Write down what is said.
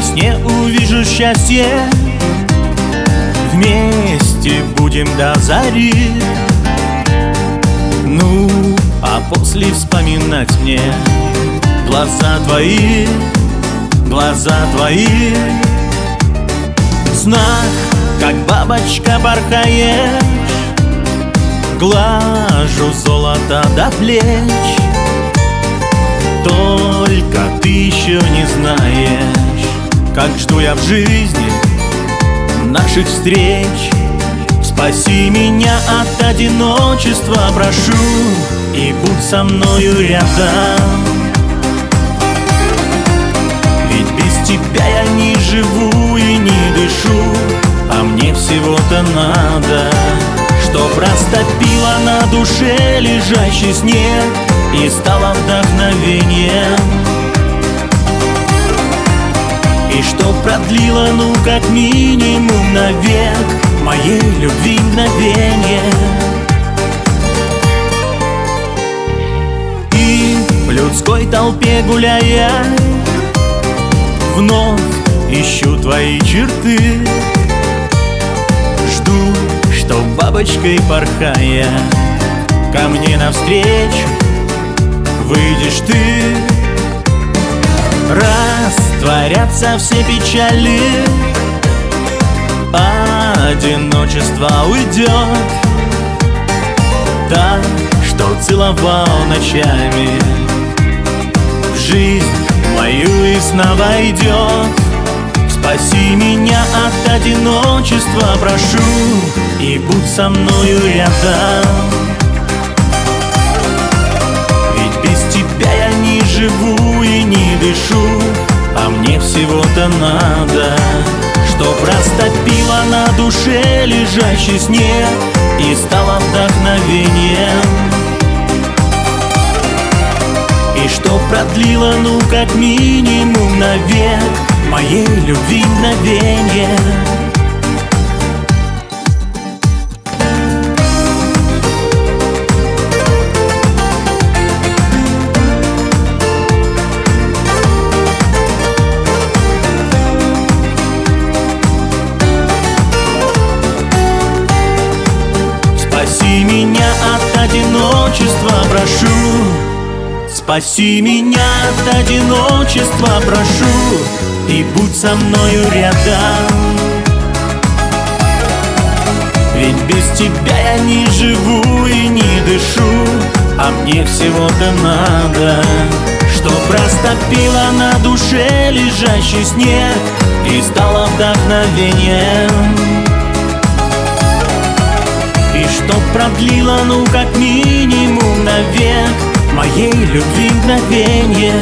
Во сне увижу счастье. Вместе будем до зари. Ну, а после вспоминать мне Глаза твои, глаза твои. В как бабочка порхаешь Глажу золото до плеч Как жду я в жизни наших встреч. Спаси меня от одиночества, прошу И будь со мною рядом. Ведь без тебя я не живу и не дышу А мне всего-то надо Чтоб растопила на душе лежащий снег И стала вдохновением и что продлило, ну как минимум навек Моей любви мгновение. И в людской толпе гуляя Вновь ищу твои черты. Жду, что бабочкой порхая Ко мне навстречу выйдешь ты Растворятся все печали Одиночество уйдет. Так, что целовал ночами В жизнь мою и снова идет. Спаси меня от одиночества, прошу И будь со мною рядом. Ведь без тебя я не живу Мне всего-то надо Чтоб растопила на душе лежащий снег И стала вдохновением. И что продлило, ну как минимум навек Моей любви мгновение Спаси меня от одиночества, прошу И будь со мною рядом. Ведь без тебя я не живу и не дышу А мне всего-то надо Чтоб растопила на душе лежащий снег И стала вдохновением. И что продлило, ну как минимум навек Моей любви мгновенье